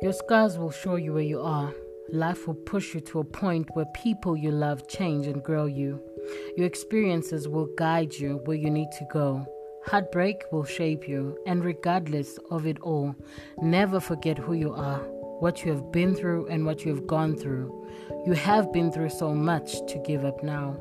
Your scars will show you where you are. Life will push you to a point where people you love change and grow you. Your experiences will guide you where you need to go. Heartbreak will shape you, and regardless of it all, never forget who you are, what you have been through, and what you have gone through. You have been through so much to give up now.